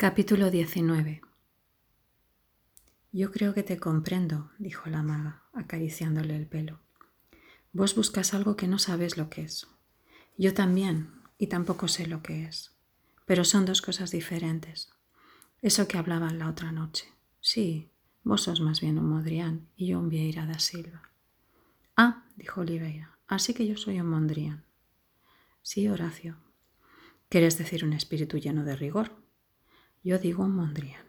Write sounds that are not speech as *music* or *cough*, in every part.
Capítulo 19 Yo creo que te comprendo, dijo la maga, acariciándole el pelo. Vos buscas algo que no sabes lo que es. Yo también, y tampoco sé lo que es. Pero son dos cosas diferentes. Eso que hablaban la otra noche. Sí, vos sos más bien un Modrián y yo un Vieira da Silva. Ah, dijo Oliveira, así que yo soy un Mondrian. Sí, Horacio. ¿Quieres decir un espíritu lleno de rigor? Yo digo Mondrian.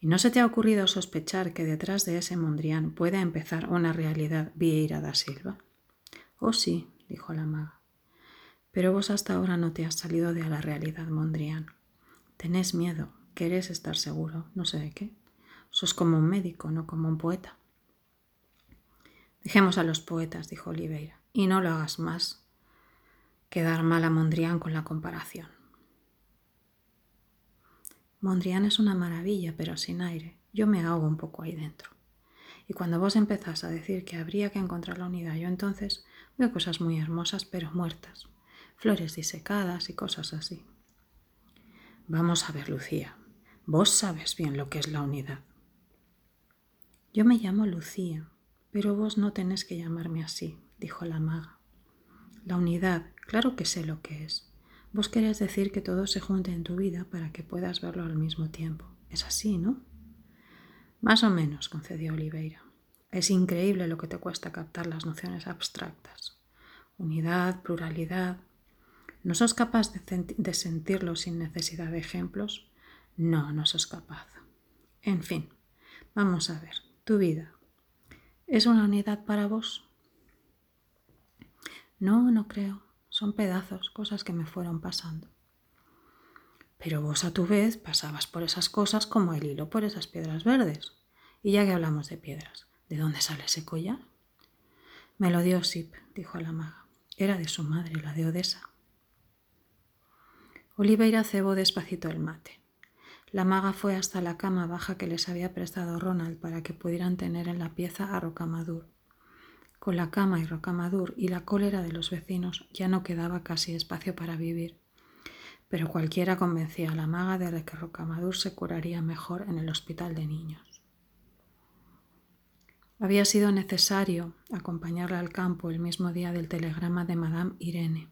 ¿Y no se te ha ocurrido sospechar que detrás de ese Mondrian pueda empezar una realidad Vieira da Silva? Oh sí, dijo la maga. Pero vos hasta ahora no te has salido de la realidad Mondrian. Tenés miedo, querés estar seguro, no sé de qué. Sos como un médico, no como un poeta. Dejemos a los poetas, dijo Oliveira, y no lo hagas más que dar mal a Mondrian con la comparación. Mondrian es una maravilla, pero sin aire. Yo me ahogo un poco ahí dentro. Y cuando vos empezás a decir que habría que encontrar la unidad, yo entonces veo cosas muy hermosas, pero muertas. Flores disecadas y cosas así. Vamos a ver, Lucía. Vos sabes bien lo que es la unidad. Yo me llamo Lucía, pero vos no tenés que llamarme así, dijo la maga. La unidad, claro que sé lo que es. Vos querés decir que todo se junte en tu vida para que puedas verlo al mismo tiempo. Es así, ¿no? Más o menos, concedió Oliveira. Es increíble lo que te cuesta captar las nociones abstractas. Unidad, pluralidad. ¿No sos capaz de, de sentirlo sin necesidad de ejemplos? No, no sos capaz. En fin, vamos a ver. Tu vida. ¿Es una unidad para vos? No, no creo. Son pedazos, cosas que me fueron pasando. Pero vos a tu vez pasabas por esas cosas como el hilo por esas piedras verdes. Y ya que hablamos de piedras, ¿de dónde sale ese collar? Me lo dio Sip, dijo la maga. Era de su madre, la de Odessa. Oliveira cebó despacito el mate. La maga fue hasta la cama baja que les había prestado Ronald para que pudieran tener en la pieza a Rocamadur. Con la cama y Rocamadur y la cólera de los vecinos ya no quedaba casi espacio para vivir. Pero cualquiera convencía a la maga de que Rocamadur se curaría mejor en el hospital de niños. Había sido necesario acompañarla al campo el mismo día del telegrama de Madame Irene.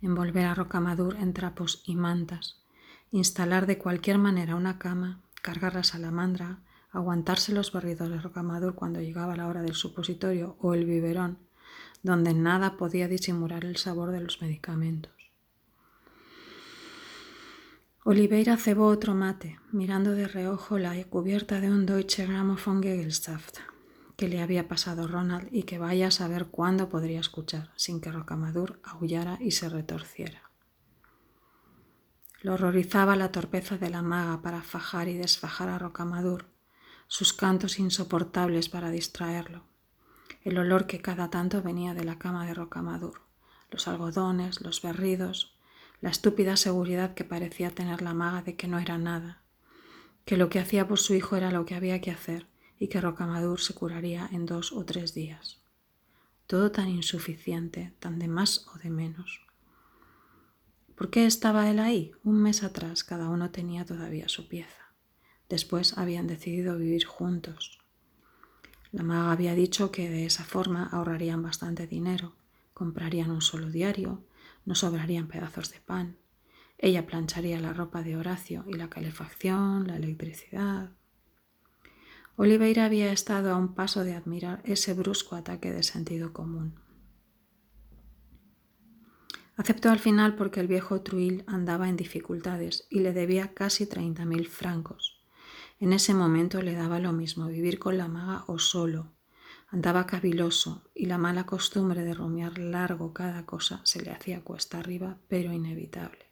Envolver a Rocamadur en trapos y mantas, instalar de cualquier manera una cama, cargar la salamandra, aguantarse los barridos de rocamadur cuando llegaba la hora del supositorio o el biberón, donde nada podía disimular el sabor de los medicamentos. Oliveira cebó otro mate, mirando de reojo la cubierta de un Deutsche Grammophon Gegelsaft que le había pasado Ronald y que vaya a saber cuándo podría escuchar sin que Rocamadur aullara y se retorciera. Lo horrorizaba la torpeza de la maga para fajar y desfajar a Rocamadur, sus cantos insoportables para distraerlo, el olor que cada tanto venía de la cama de Rocamadur, los algodones, los berridos, la estúpida seguridad que parecía tener la maga de que no era nada, que lo que hacía por su hijo era lo que había que hacer y que Rocamadur se curaría en dos o tres días. Todo tan insuficiente, tan de más o de menos. ¿Por qué estaba él ahí? Un mes atrás cada uno tenía todavía su pieza. Después habían decidido vivir juntos. La maga había dicho que de esa forma ahorrarían bastante dinero, comprarían un solo diario, no sobrarían pedazos de pan. Ella plancharía la ropa de Horacio y la calefacción, la electricidad. Oliveira había estado a un paso de admirar ese brusco ataque de sentido común. Aceptó al final porque el viejo Truil andaba en dificultades y le debía casi treinta mil francos. En ese momento le daba lo mismo vivir con la maga o solo. Andaba caviloso y la mala costumbre de rumiar largo cada cosa se le hacía cuesta arriba, pero inevitable.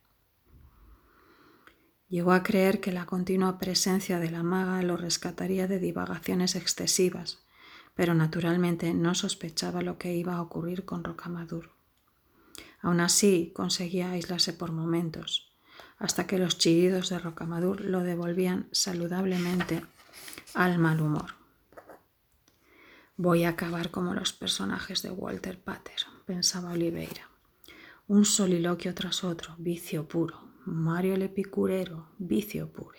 Llegó a creer que la continua presencia de la maga lo rescataría de divagaciones excesivas, pero naturalmente no sospechaba lo que iba a ocurrir con Rocamadur. Aún así conseguía aislarse por momentos, hasta que los chillidos de Rocamadur lo devolvían saludablemente al mal humor. Voy a acabar como los personajes de Walter Pater, pensaba Oliveira. Un soliloquio tras otro, vicio puro, Mario el epicurero, vicio puro.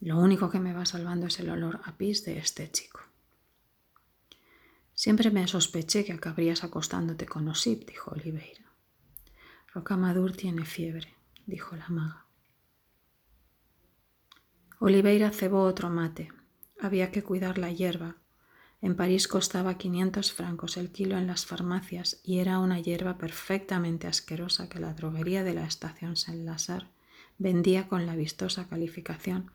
Lo único que me va salvando es el olor a pis de este chico. Siempre me sospeché que acabarías acostándote con Osip, dijo Oliveira. Rocamadur tiene fiebre, dijo la maga. Oliveira cebó otro mate. Había que cuidar la hierba. En París costaba 500 francos el kilo en las farmacias y era una hierba perfectamente asquerosa que la droguería de la estación Saint-Lazare vendía con la vistosa calificación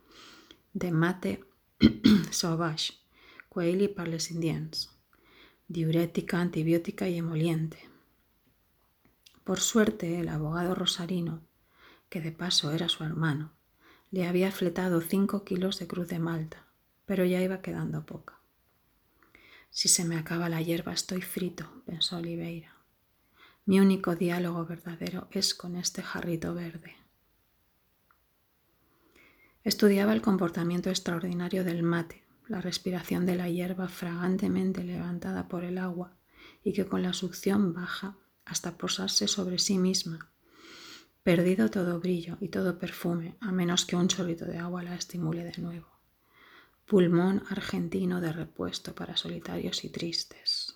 de mate *clears throat* sauvage, quaili par les indiens diurética, antibiótica y emoliente. Por suerte, el abogado rosarino, que de paso era su hermano, le había fletado cinco kilos de cruz de malta, pero ya iba quedando poca. Si se me acaba la hierba estoy frito, pensó Oliveira. Mi único diálogo verdadero es con este jarrito verde. Estudiaba el comportamiento extraordinario del mate, la respiración de la hierba fragantemente levantada por el agua y que con la succión baja hasta posarse sobre sí misma, perdido todo brillo y todo perfume, a menos que un chorrito de agua la estimule de nuevo. Pulmón argentino de repuesto para solitarios y tristes.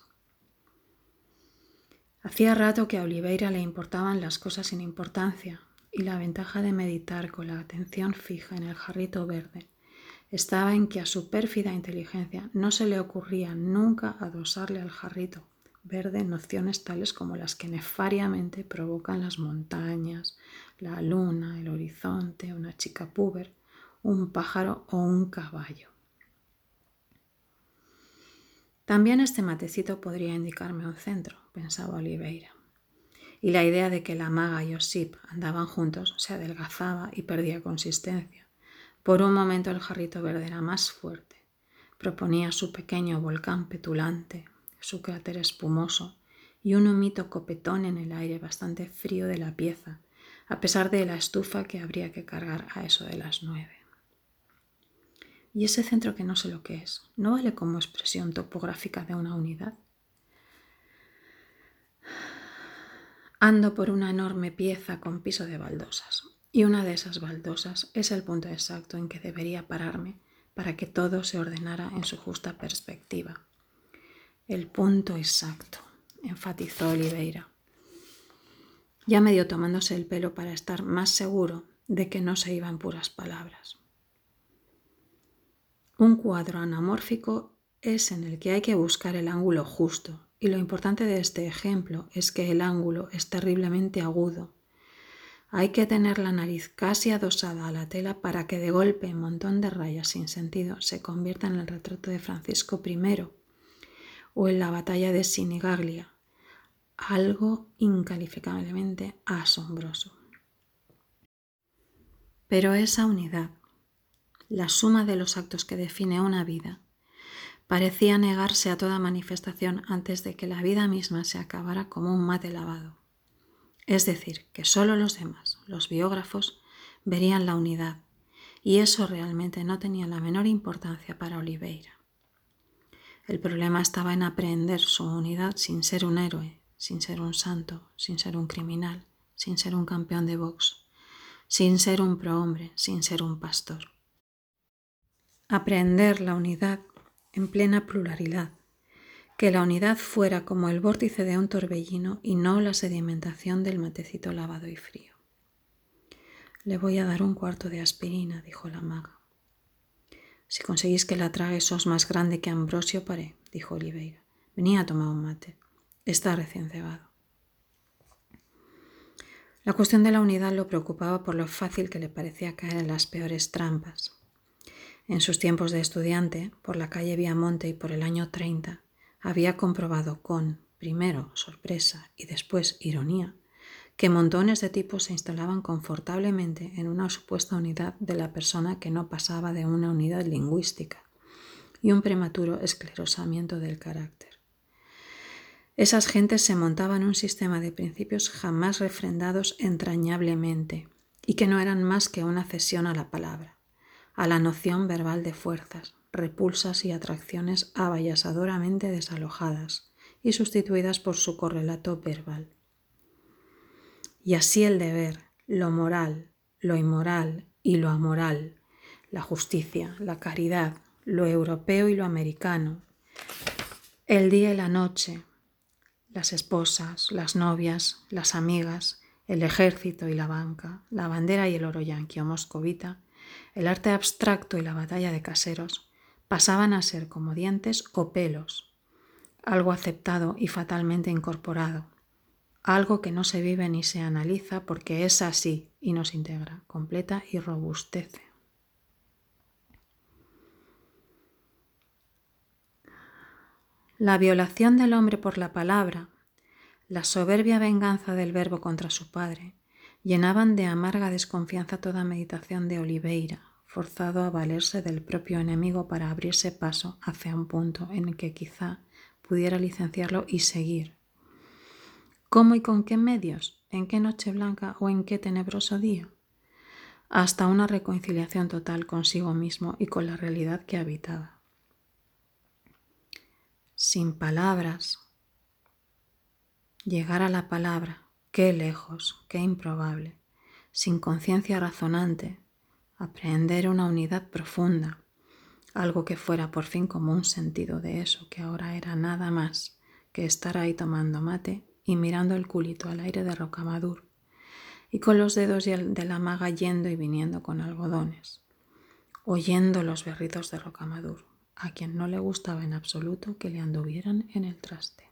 Hacía rato que a Oliveira le importaban las cosas sin importancia, y la ventaja de meditar con la atención fija en el jarrito verde estaba en que a su pérfida inteligencia no se le ocurría nunca adosarle al jarrito verde nociones tales como las que nefariamente provocan las montañas, la luna, el horizonte, una chica puber, un pájaro o un caballo. También este matecito podría indicarme un centro, pensaba Oliveira. Y la idea de que la maga y Osip andaban juntos se adelgazaba y perdía consistencia. Por un momento el jarrito verde era más fuerte. Proponía su pequeño volcán petulante, su cráter espumoso y un humito copetón en el aire bastante frío de la pieza, a pesar de la estufa que habría que cargar a eso de las nueve. Y ese centro que no sé lo que es, ¿no vale como expresión topográfica de una unidad? Ando por una enorme pieza con piso de baldosas, y una de esas baldosas es el punto exacto en que debería pararme para que todo se ordenara en su justa perspectiva. El punto exacto, enfatizó Oliveira, ya medio tomándose el pelo para estar más seguro de que no se iban puras palabras. Un cuadro anamórfico es en el que hay que buscar el ángulo justo, y lo importante de este ejemplo es que el ángulo es terriblemente agudo hay que tener la nariz casi adosada a la tela para que de golpe un montón de rayas sin sentido se convierta en el retrato de Francisco I o en la batalla de Sinigaglia, algo incalificablemente asombroso. Pero esa unidad, la suma de los actos que define una vida, parecía negarse a toda manifestación antes de que la vida misma se acabara como un mate lavado. Es decir, que solo los demás, los biógrafos, verían la unidad, y eso realmente no tenía la menor importancia para Oliveira. El problema estaba en aprender su unidad sin ser un héroe, sin ser un santo, sin ser un criminal, sin ser un campeón de box, sin ser un prohombre, sin ser un pastor. Aprender la unidad en plena pluralidad, que la unidad fuera como el vórtice de un torbellino y no la sedimentación del matecito lavado y frío. Le voy a dar un cuarto de aspirina, dijo la maga. Si conseguís que la trague sos más grande que Ambrosio Paré, dijo Oliveira. Venía a tomar un mate. Está recién cebado. La cuestión de la unidad lo preocupaba por lo fácil que le parecía caer en las peores trampas. En sus tiempos de estudiante, por la calle Viamonte y por el año 30, había comprobado con, primero, sorpresa y después ironía, que montones de tipos se instalaban confortablemente en una supuesta unidad de la persona que no pasaba de una unidad lingüística y un prematuro esclerosamiento del carácter. Esas gentes se montaban un sistema de principios jamás refrendados entrañablemente y que no eran más que una cesión a la palabra, a la noción verbal de fuerzas, repulsas y atracciones avallasadoramente desalojadas y sustituidas por su correlato verbal. Y así el deber, lo moral, lo inmoral y lo amoral, la justicia, la caridad, lo europeo y lo americano, el día y la noche, las esposas, las novias, las amigas, el ejército y la banca, la bandera y el oro yanqui o moscovita, el arte abstracto y la batalla de caseros, pasaban a ser como dientes o pelos, algo aceptado y fatalmente incorporado, algo que no se vive ni se analiza porque es así y nos integra, completa y robustece. La violación del hombre por la palabra, la soberbia venganza del verbo contra su padre, llenaban de amarga desconfianza toda meditación de Oliveira, forzado a valerse del propio enemigo para abrirse paso hacia un punto en el que quizá pudiera licenciarlo y seguir. ¿Cómo y con qué medios? ¿En qué noche blanca o en qué tenebroso día? Hasta una reconciliación total consigo mismo y con la realidad que habitaba. Sin palabras, llegar a la palabra, qué lejos, qué improbable, sin conciencia razonante, aprender una unidad profunda, algo que fuera por fin como un sentido de eso, que ahora era nada más que estar ahí tomando mate y mirando el culito al aire de Rocamadur, y con los dedos de la maga yendo y viniendo con algodones, oyendo los berridos de Rocamadur, a quien no le gustaba en absoluto que le anduvieran en el traste.